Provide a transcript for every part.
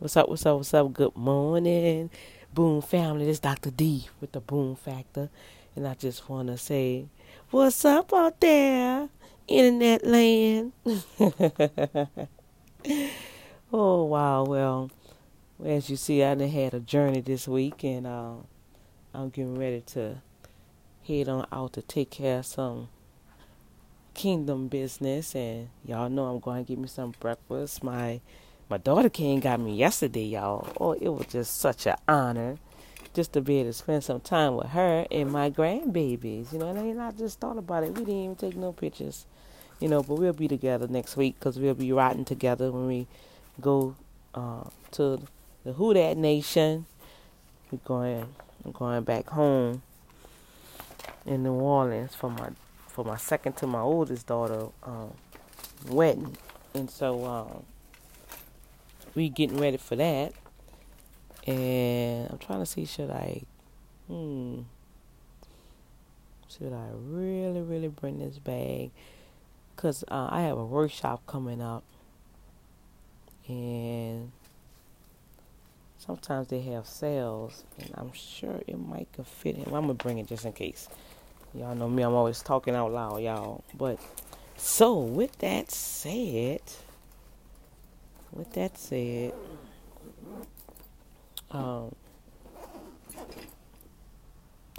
What's up, what's up, what's up? Good morning, Boom family. This is Dr. D with the Boom Factor. And I just want to say, what's up out there, internet land? oh, wow. Well, as you see, I done had a journey this week, and uh, I'm getting ready to head on out to take care of some kingdom business. And y'all know I'm going to get me some breakfast. My my daughter came got me yesterday, y'all. Oh, it was just such an honor just to be able to spend some time with her and my grandbabies. You know, and I just thought about it. We didn't even take no pictures, you know, but we'll be together next week because we'll be riding together when we go uh, to the Who Dat Nation. We're going, going back home in New Orleans for my for my second to my oldest daughter um, wedding, and so. Um, we getting ready for that. And I'm trying to see should I hmm should I really really bring this bag cuz uh, I have a workshop coming up and sometimes they have sales and I'm sure it might could fit in. I'm going to bring it just in case. Y'all know me, I'm always talking out loud, y'all. But so with that said, with that said, um,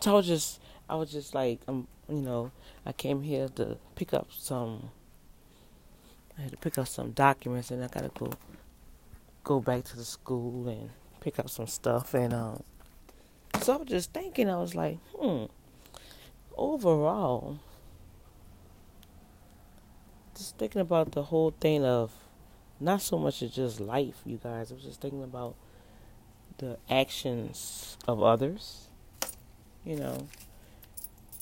so I was just, I was just like, um, you know, I came here to pick up some. I had to pick up some documents, and I gotta go, go back to the school and pick up some stuff, and um, so I was just thinking, I was like, hmm, overall, just thinking about the whole thing of not so much as just life, you guys. I was just thinking about the actions of others, you know,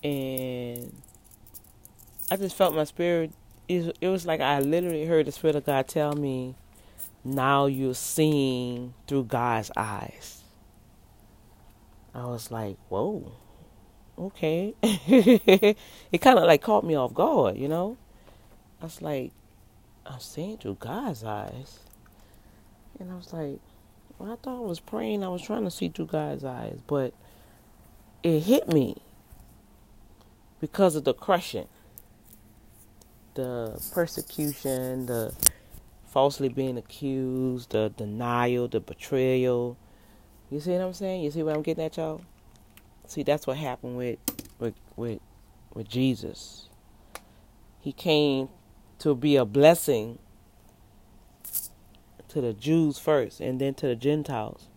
and I just felt my spirit. It was like I literally heard the Spirit of God tell me, now you're seeing through God's eyes. I was like, whoa, okay. it kind of like caught me off guard, you know? I was like, I'm seeing through God's eyes. And I was like, I thought I was praying, I was trying to see through God's eyes, but it hit me because of the crushing, the persecution, the falsely being accused, the denial, the betrayal. You see what I'm saying? You see what I'm getting at, y'all? See, that's what happened with with with with Jesus. He came to be a blessing to the Jews first and then to the Gentiles.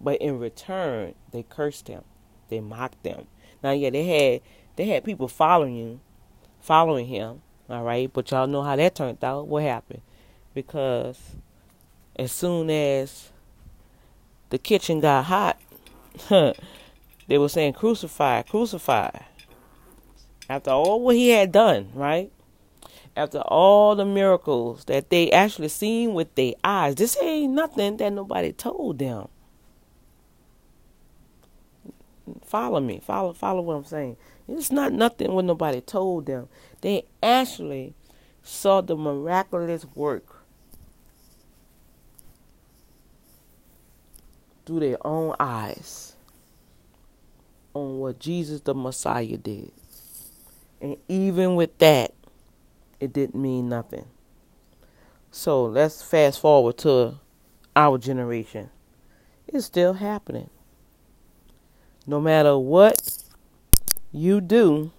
But in return, they cursed him. They mocked them. Now, yeah, they had they had people following you, following him. All right, but y'all know how that turned out. What happened? Because as soon as the kitchen got hot, they were saying crucify, crucify after all what he had done, right? After all the miracles that they actually seen with their eyes, this ain't nothing that nobody told them. Follow me, follow, follow what I'm saying. It's not nothing what nobody told them. They actually saw the miraculous work through their own eyes on what Jesus the Messiah did. And even with that, it didn't mean nothing. So let's fast forward to our generation. It's still happening. No matter what you do,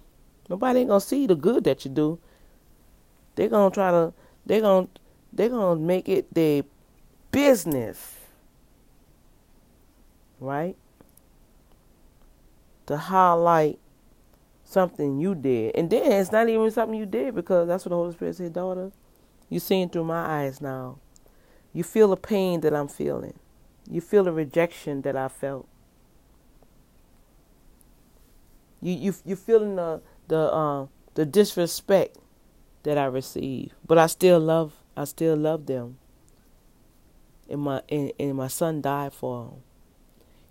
nobody ain't gonna see the good that you do. They're gonna try to they're gonna they're gonna make it their business. Right? To highlight something you did. And then it's not even something you did because that's what the Holy Spirit said, daughter. You're seeing through my eyes now. You feel the pain that I'm feeling. You feel the rejection that I felt. You you you feeling the the uh, the disrespect that I received. But I still love I still love them. And my and, and my son died for them.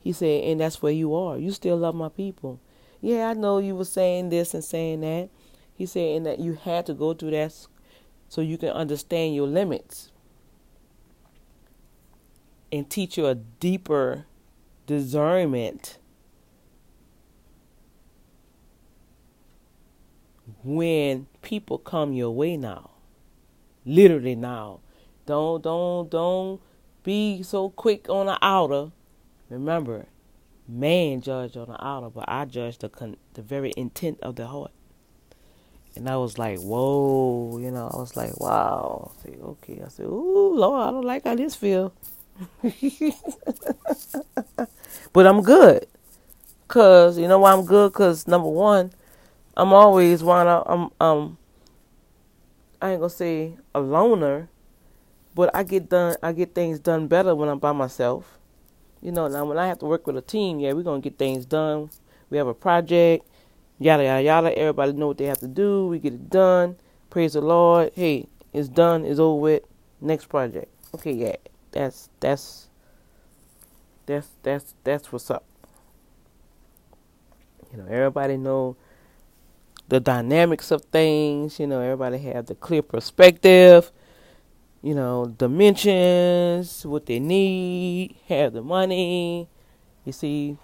He said, and that's where you are. You still love my people. Yeah, I know you were saying this and saying that. He said, and that you had to go through that so you can understand your limits. and teach you a deeper discernment when people come your way now. Literally now. Don't don't don't be so quick on the outer. Remember, man judge on the outer, but I judge the con- the very intent of the heart. And I was like, whoa, you know, I was like, wow. I said, okay. I said, ooh, Lord, I don't like how this feel. but I'm good. Cause you know why I'm good? Cause number one, I'm always wanna I'm um I ain't gonna say a loner, but I get done I get things done better when I'm by myself. You know, now when I have to work with a team, yeah, we're gonna get things done. We have a project, yada yada yada. Everybody know what they have to do. We get it done. Praise the Lord. Hey, it's done. It's over with. Next project. Okay, yeah, that's that's that's that's that's what's up. You know, everybody know the dynamics of things. You know, everybody have the clear perspective. You know, dimensions, what they need, have the money. You see,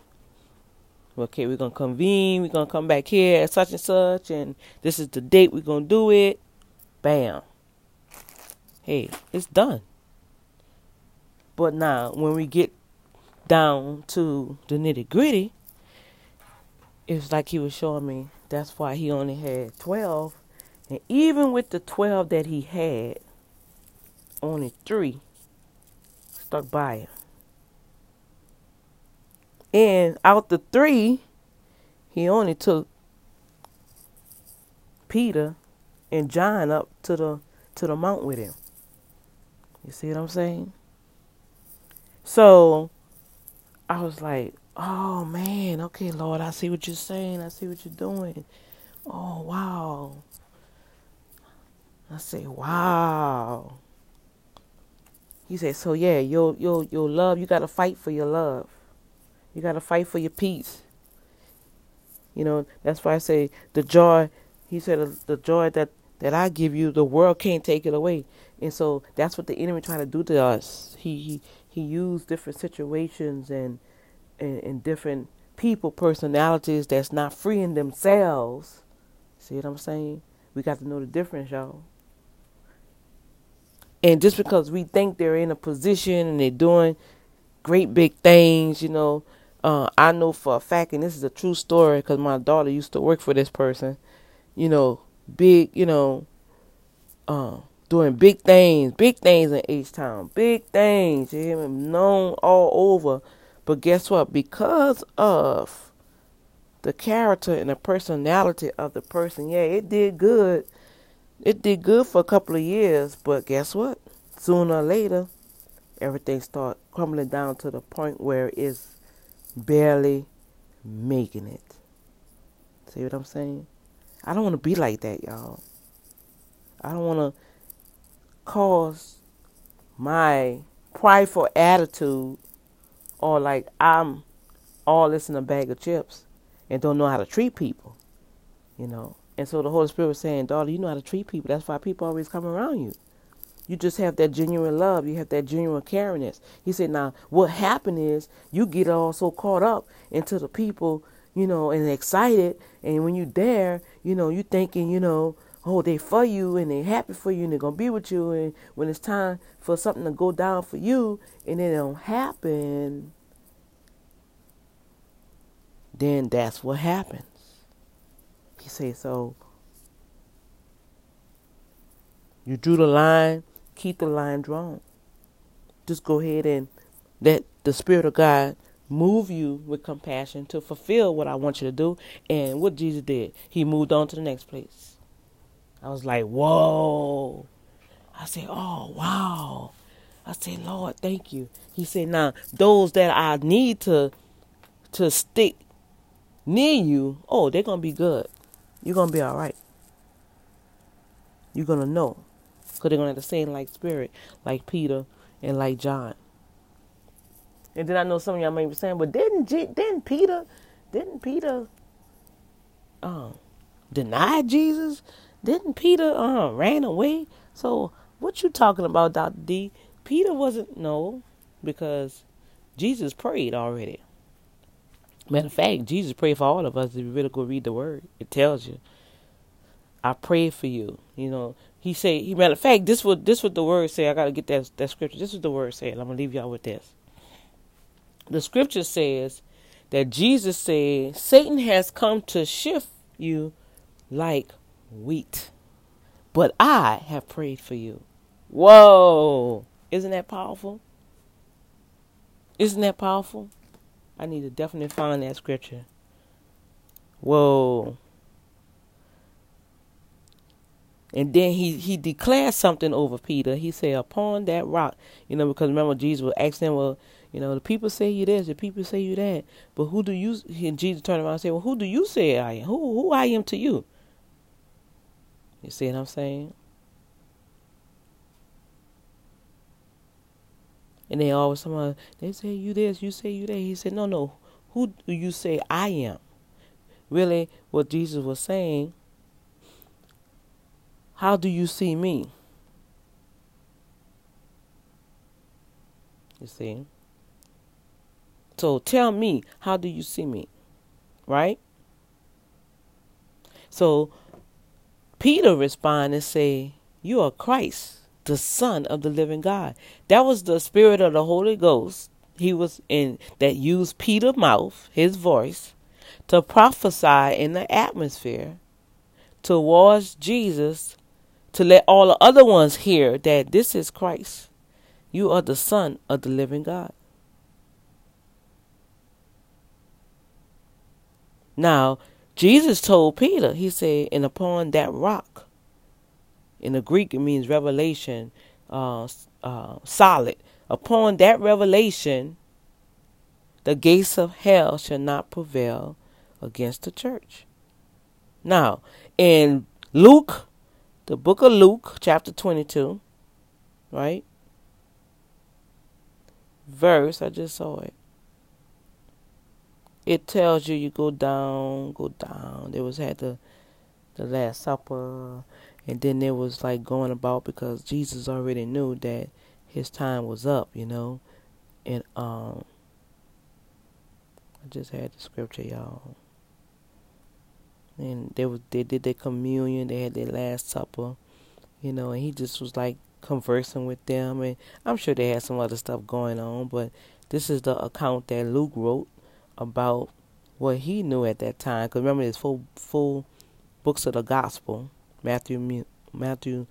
okay, we're gonna convene. We're gonna come back here at such and such, and this is the date we're gonna do it. Bam. Hey, it's done. But now, when we get down to the nitty gritty, it's like he was showing me that's why he only had 12. And even with the 12 that he had, only three stuck by him. And out the three, he only took Peter and John up to the to the mount with him. You see what I'm saying? So I was like, oh man, okay, Lord, I see what you're saying. I see what you're doing. Oh, wow. I say, wow. He said, so yeah, your your your love, you gotta fight for your love. You gotta fight for your peace. You know, that's why I say the joy, he said the joy that, that I give you, the world can't take it away. And so that's what the enemy trying to do to us. He he, he used different situations and and, and different people, personalities that's not freeing themselves. See what I'm saying? We got to know the difference, y'all. And just because we think they're in a position and they're doing great big things, you know, uh, I know for a fact, and this is a true story because my daughter used to work for this person, you know, big, you know, uh, doing big things, big things in H Town, big things. You hear me? Known all over but guess what? Because of the character and the personality of the person, yeah, it did good. It did good for a couple of years, but guess what? Sooner or later, everything start crumbling down to the point where it's barely making it. See what I'm saying? I don't want to be like that, y'all. I don't want to cause my prideful attitude or like I'm all this in a bag of chips and don't know how to treat people, you know. And so the Holy Spirit was saying, daughter, you know how to treat people. That's why people always come around you. You just have that genuine love. You have that genuine caringness. He said, now what happened is you get all so caught up into the people, you know, and excited. And when you're there, you know, you thinking, you know, oh, they for you and they happy for you and they're gonna be with you. And when it's time for something to go down for you and it don't happen, then that's what happens. He say so. You drew the line, keep the line drawn. Just go ahead and let the Spirit of God move you with compassion to fulfill what I want you to do. And what Jesus did, He moved on to the next place. I was like, whoa. I said, oh, wow. I said, Lord, thank you. He said, now, those that I need to to stick near you, oh, they're going to be good. You're going to be all right. You're going to know. Because they're going to have the same like spirit, like Peter and like John. And then I know some of y'all may be saying, but didn't didn't Peter, didn't Peter um, deny Jesus? Didn't Peter um ran away? So what you talking about, Dr. D? Peter wasn't no. because Jesus prayed already. Matter of fact, Jesus prayed for all of us. If you really go read the word, it tells you. I prayed for you. You know, he said. He matter of fact, this what this what the word say. I gotta get that that scripture. This is the word said. I'm gonna leave y'all with this. The scripture says that Jesus said, Satan has come to shift you like wheat, but I have prayed for you. Whoa! Isn't that powerful? Isn't that powerful? I need to definitely find that scripture. Whoa. And then he, he declared something over Peter. He said, Upon that rock, you know, because remember Jesus was asking him, Well, you know, the people say you this, the people say you that. But who do you and Jesus turned around and said, Well, who do you say I am? Who who I am to you? You see what I'm saying? And they always someone they say you this, you say you that. He said, No, no. Who do you say I am? Really, what Jesus was saying, how do you see me? You see? So tell me, how do you see me? Right? So Peter respond and say, You are Christ, the Son of the living God. That was the spirit of the Holy Ghost. He was in that used Peter's mouth, his voice, to prophesy in the atmosphere towards Jesus to let all the other ones hear that this is Christ. You are the Son of the living God. Now, Jesus told Peter, he said, and upon that rock, in the Greek it means revelation, uh, uh, solid. Upon that revelation, the gates of hell shall not prevail against the church. Now, in Luke, the book of Luke, chapter 22, right? Verse, I just saw it. It tells you you go down, go down. There was had the the Last Supper, and then there was like going about because Jesus already knew that his time was up, you know, and um, I just had the scripture, y'all. And they was they did their communion, they had their Last Supper, you know, and he just was like conversing with them, and I'm sure they had some other stuff going on, but this is the account that Luke wrote about what he knew at that time. Because remember, there's full full books of the gospel: Matthew, Matthew,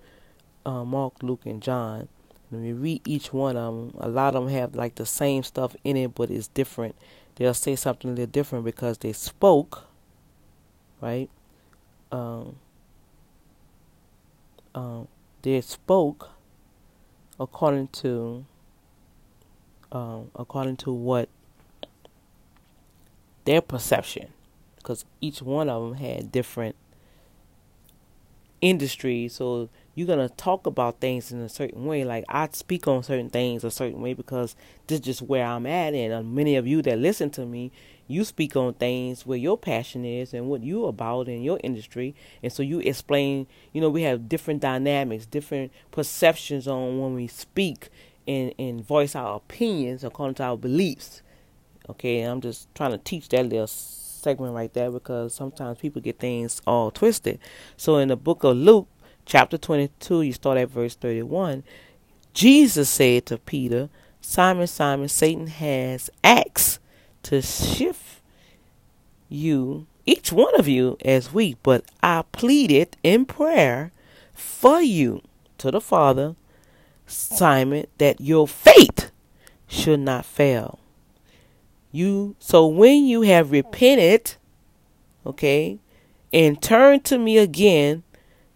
uh, Mark, Luke, and John. When we read each one of them, a lot of them have like the same stuff in it, but it's different. They'll say something a little different because they spoke, right? Um, um, they spoke according to um, according to what their perception, because each one of them had different industries. So you're gonna talk about things in a certain way. Like I speak on certain things a certain way because this is just where I'm at, and uh, many of you that listen to me, you speak on things where your passion is and what you're about in your industry, and so you explain. You know, we have different dynamics, different perceptions on when we speak and and voice our opinions according to our beliefs. Okay, I'm just trying to teach that little segment right there because sometimes people get things all twisted. So in the book of Luke, chapter 22, you start at verse 31. Jesus said to Peter, Simon, Simon, Satan has asked to shift you, each one of you, as weak, but I pleaded in prayer for you to the Father, Simon, that your faith should not fail. You so when you have repented, okay, and turned to me again,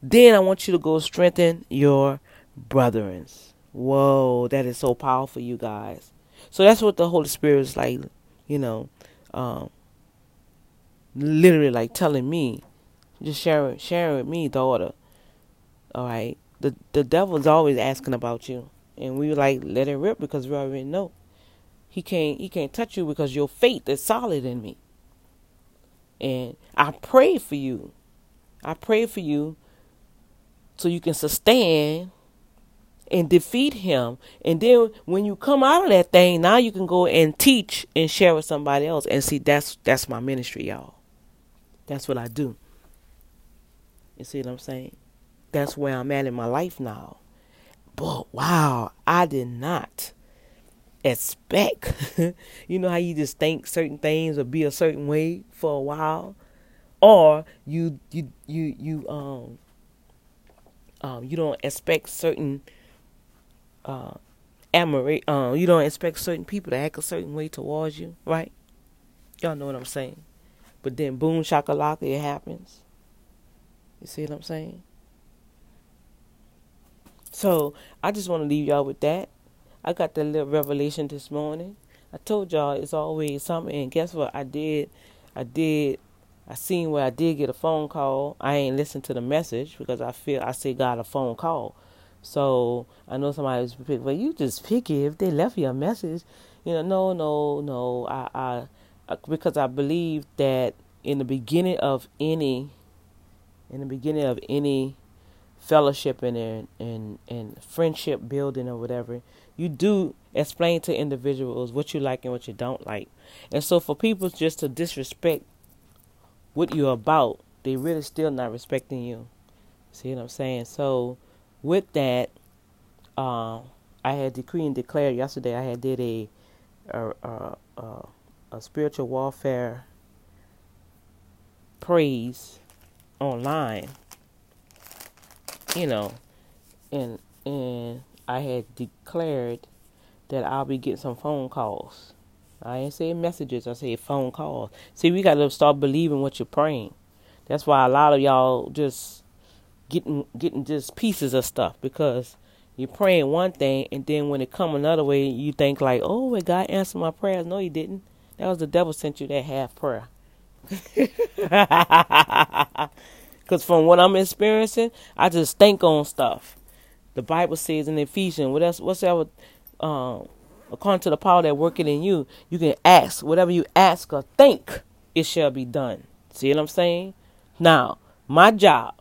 then I want you to go strengthen your brethren. Whoa, that is so powerful, you guys. So that's what the Holy Spirit is like, you know, um, literally like telling me, just sharing, sharing with me, daughter. All right, the the devil's always asking about you, and we like let it rip because we already know. He can't he can't touch you because your faith is solid in me. And I pray for you. I pray for you so you can sustain and defeat him. And then when you come out of that thing, now you can go and teach and share with somebody else. And see, that's that's my ministry, y'all. That's what I do. You see what I'm saying? That's where I'm at in my life now. But wow, I did not expect. you know how you just think certain things or be a certain way for a while, or you you you you um um you don't expect certain uh admiration. Um, you don't expect certain people to act a certain way towards you, right? Y'all know what I'm saying. But then boom shakalaka, it happens. You see what I'm saying? So I just want to leave y'all with that. I got that little revelation this morning. I told y'all it's always something. And guess what? I did. I did. I seen where I did get a phone call. I ain't listened to the message because I feel I say got a phone call. So I know somebody was picky. Well, you just picky if they left you a message. You know, no, no, no. I, I because I believe that in the beginning of any, in the beginning of any fellowship and and and friendship building or whatever, you do explain to individuals what you like and what you don't like. And so for people just to disrespect what you're about, they really still not respecting you. See what I'm saying? So with that, uh, I had decree and declare yesterday. I had did a a, a, a, a spiritual warfare praise online you know, and and I had declared that I'll be getting some phone calls. I ain't saying messages, I say phone calls. See, we got to start believing what you're praying. That's why a lot of y'all just getting getting just pieces of stuff because you're praying one thing and then when it come another way, you think like, oh, well, God answered my prayers. No, He didn't. That was the devil sent you that half prayer. Because from what I'm experiencing, I just think on stuff. The Bible says in Ephesians, what else, whatsoever, um, according to the power that working in you, you can ask whatever you ask or think, it shall be done. See what I'm saying? Now, my job,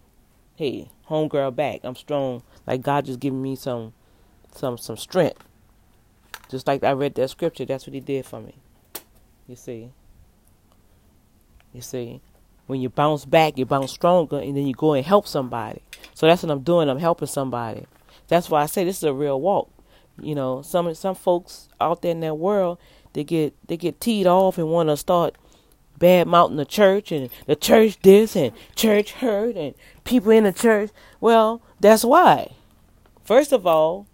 hey, homegirl back. I'm strong. Like God just giving me some, some, some strength. Just like I read that scripture, that's what He did for me. You see. You see when you bounce back, you bounce stronger, and then you go and help somebody. So that's what I'm doing. I'm helping somebody. That's why I say this is a real walk. You know, some some folks out there in that world, they get they get teed off and want to start bad mouthing the church and the church this and church hurt and people in the church. Well, that's why. First of all,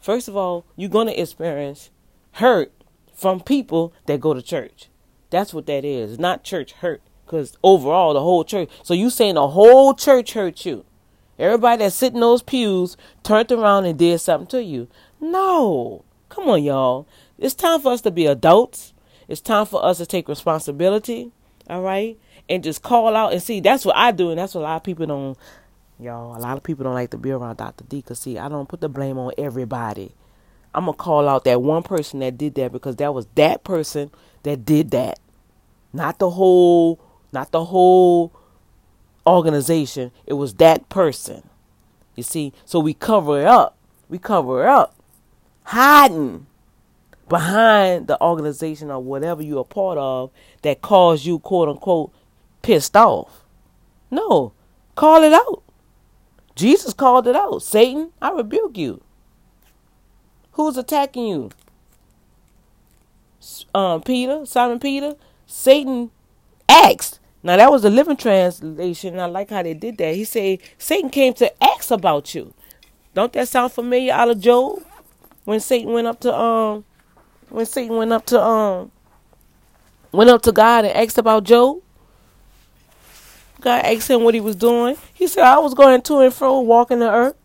first of all, you're gonna experience hurt from people that go to church. That's what that is. Not church hurt. Because overall, the whole church. So you saying the whole church hurt you? Everybody that sit in those pews turned around and did something to you? No. Come on, y'all. It's time for us to be adults. It's time for us to take responsibility. All right, and just call out and see. That's what I do, and that's what a lot of people don't. Y'all, a lot of people don't like to be around Dr. D. Cause see, I don't put the blame on everybody. I'm gonna call out that one person that did that because that was that person that did that, not the whole not the whole organization. It was that person. You see, so we cover it up. We cover it up, hiding behind the organization or whatever you're a part of that caused you, quote unquote, pissed off. No, call it out. Jesus called it out. Satan, I rebuke you. Who's attacking you? Um, Peter, Simon Peter. Satan asked, now that was the Living Translation. I like how they did that. He said Satan came to ask about you. Don't that sound familiar out of Job? When Satan went up to um when Satan went up to um went up to God and asked about Job. God asked him what he was doing. He said, I was going to and fro, walking the earth,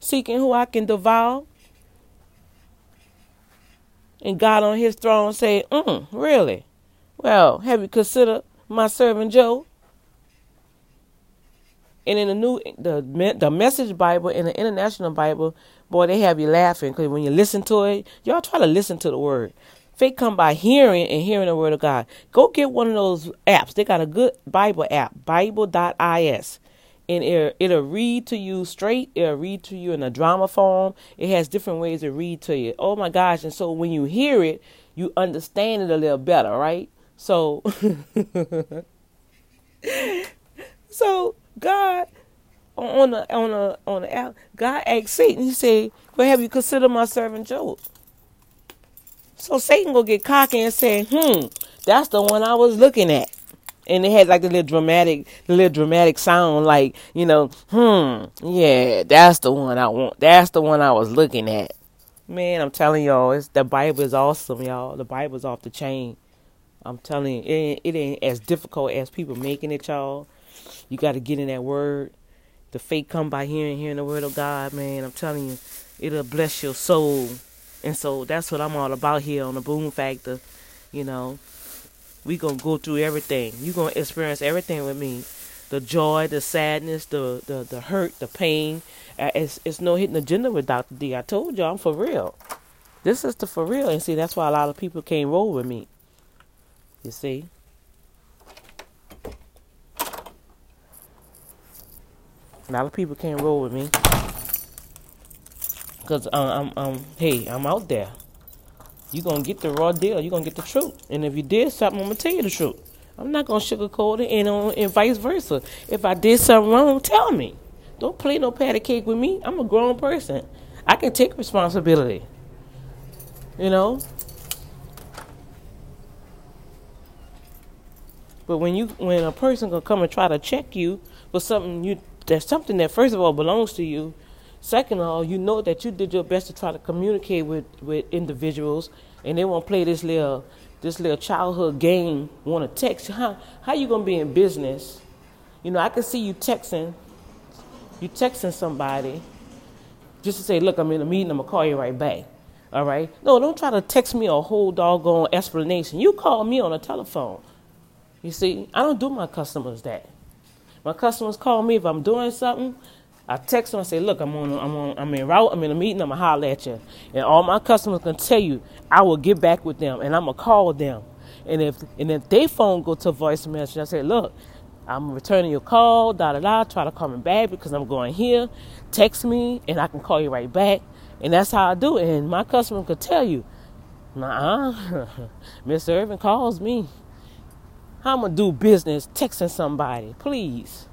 seeking who I can devour. And God on his throne said, mm, really? Well, have you considered my servant Job. And in the new the the Message Bible and the International Bible, boy, they have you laughing because when you listen to it, y'all try to listen to the word. Faith come by hearing and hearing the word of God. Go get one of those apps. They got a good Bible app, Bible.is. and it, it'll read to you straight. It'll read to you in a drama form. It has different ways to read to you. Oh my gosh! And so when you hear it, you understand it a little better, right? So, so God on the on the on the app, God asked Satan. He said, "But have you considered my servant Job?" So Satan go get cocky and say, "Hmm, that's the one I was looking at." and it had like a little dramatic, little dramatic sound, like you know, hmm, yeah, that's the one I want. That's the one I was looking at. Man, I'm telling y'all, it's the Bible is awesome, y'all. The Bible's off the chain. I'm telling you, it ain't, it ain't as difficult as people making it, y'all. You got to get in that word. The faith come by hearing, hearing the word of God, man. I'm telling you, it'll bless your soul. And so that's what I'm all about here on the Boom Factor. You know, we gonna go through everything. You gonna experience everything with me. The joy, the sadness, the the, the hurt, the pain. Uh, it's it's no hidden agenda with Dr. D. I told y'all I'm for real. This is the for real, and see that's why a lot of people can't roll with me. You see. A lot of people can't roll with me because uh, I'm, I'm, hey, I'm out there you're going to get the raw deal. You're going to get the truth. And if you did something, I'm to tell you the truth. I'm not to sugarcoat it and, uh, and vice versa. If I did something wrong, tell me. Don't play no patty cake with me. I'm a grown person. I can take responsibility. You know? But when you when a person gonna come and try to check you for something you that's something that first of all belongs to you, Second of all, you know that you did your best to try to communicate with, with individuals, and they won't play this little this little childhood game. Want to text? You. How how you gonna be in business? You know, I can see you texting, you texting somebody, just to say, look, I'm in a meeting. I'm gonna call you right back. All right? No, don't try to text me a whole doggone explanation. You call me on a telephone. You see, I don't do my customers that. My customers call me if I'm doing something. I text them and say, "Look, I'm on, I'm on, I'm in route. I'm in a meeting. I'm gonna holler at you." And all my customers can tell you, I will get back with them, and I'm gonna call them. And if and if they phone go to voice message, I say, "Look, I'm returning your call. Da da da. Try to call me back because I'm going here. Text me, and I can call you right back." And that's how I do it. And my customer could tell you, "Nah, Mr. Irvin calls me. I'm gonna do business texting somebody, please."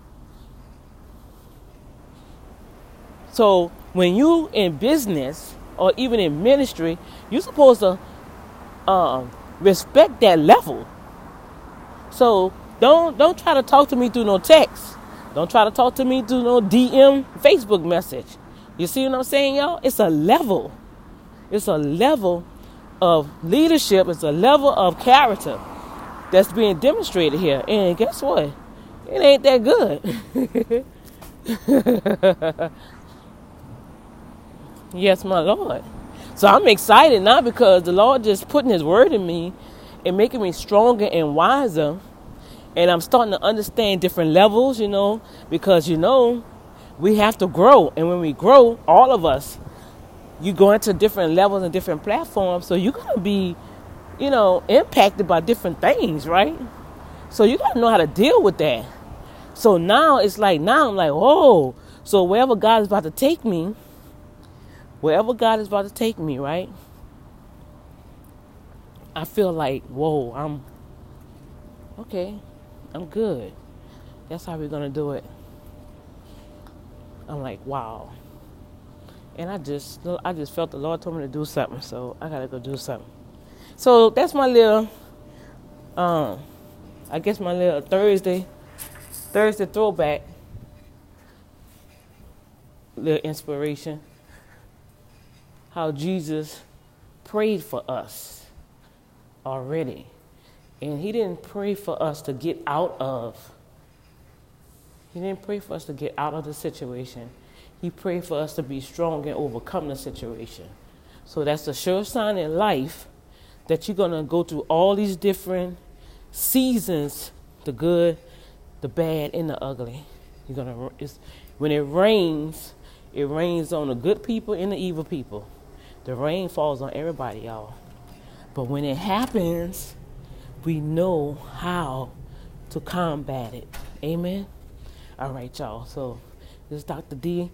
So when you in business or even in ministry, you're supposed to um, respect that level. So don't don't try to talk to me through no text. Don't try to talk to me through no DM Facebook message. You see what I'm saying, y'all? It's a level. It's a level of leadership. It's a level of character that's being demonstrated here. And guess what? It ain't that good. Yes, my Lord. So I'm excited not because the Lord just putting His word in me and making me stronger and wiser. And I'm starting to understand different levels, you know, because you know, we have to grow. And when we grow, all of us, you go into different levels and different platforms. So you're going to be, you know, impacted by different things, right? So you got to know how to deal with that. So now it's like, now I'm like, oh, so wherever God is about to take me, wherever God is about to take me, right? I feel like, whoa, I'm okay, I'm good. That's how we're gonna do it. I'm like, wow. And I just I just felt the Lord told me to do something, so I gotta go do something. So that's my little um I guess my little Thursday Thursday throwback little inspiration how Jesus prayed for us already. And he didn't pray for us to get out of. He didn't pray for us to get out of the situation. He prayed for us to be strong and overcome the situation. So that's a sure sign in life that you're going to go through all these different seasons the good, the bad, and the ugly. You're gonna, when it rains, it rains on the good people and the evil people. The rain falls on everybody, y'all. But when it happens, we know how to combat it. Amen. All right, y'all. So this is Dr. D.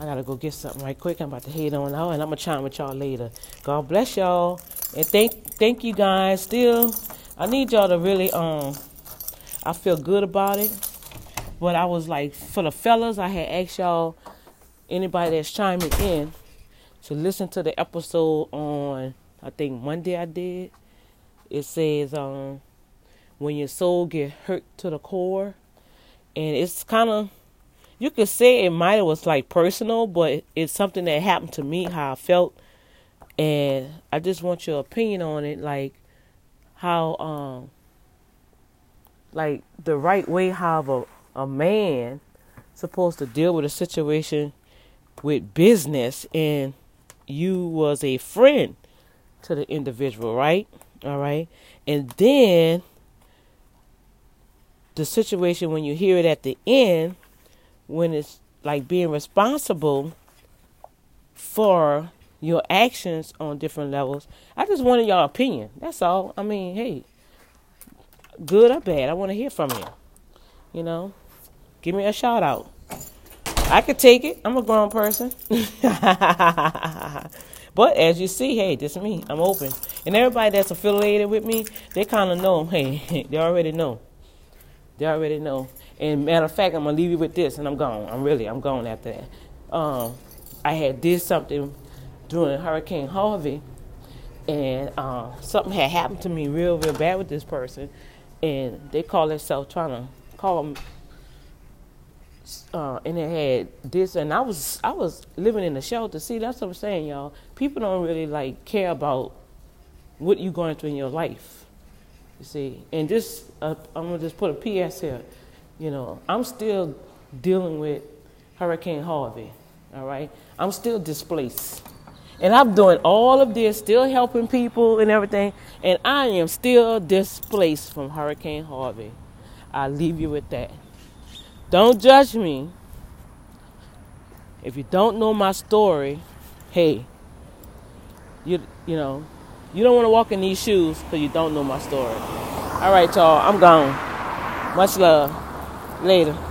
I gotta go get something right quick. I'm about to head on out, and I'm gonna chime with y'all later. God bless y'all, and thank thank you guys. Still, I need y'all to really um. I feel good about it, but I was like for the fellas, I had asked y'all anybody that's chiming in to listen to the episode on I think Monday I did. It says um when your soul get hurt to the core, and it's kind of you could say it might have was like personal, but it's something that happened to me, how I felt, and I just want your opinion on it, like how um like the right way how a a man supposed to deal with a situation with business and you was a friend to the individual, right? All right. And then the situation when you hear it at the end when it's like being responsible for your actions on different levels. I just wanted your opinion. That's all. I mean, hey, good or bad, I want to hear from you. You know, give me a shout out. I could take it. I'm a grown person. but as you see, hey, this is me. I'm open. And everybody that's affiliated with me, they kind of know. Hey, they already know. They already know. And matter of fact, I'm gonna leave you with this, and I'm gone. I'm really, I'm gone after that. Um, I had did something during Hurricane Harvey, and uh, something had happened to me real, real bad with this person, and they call themselves trying to call them. Uh, and it had this, and I was I was living in a shelter. See, that's what I'm saying, y'all. People don't really like care about what you're going through in your life. You see, and this uh, I'm gonna just put a PS here. You know, I'm still dealing with Hurricane Harvey. All right, I'm still displaced. And I'm doing all of this, still helping people and everything, and I am still displaced from Hurricane Harvey. I leave you with that. Don't judge me. If you don't know my story, hey, you you know, you don't want to walk in these shoes because you don't know my story. All right, y'all, I'm gone. Much love. Later.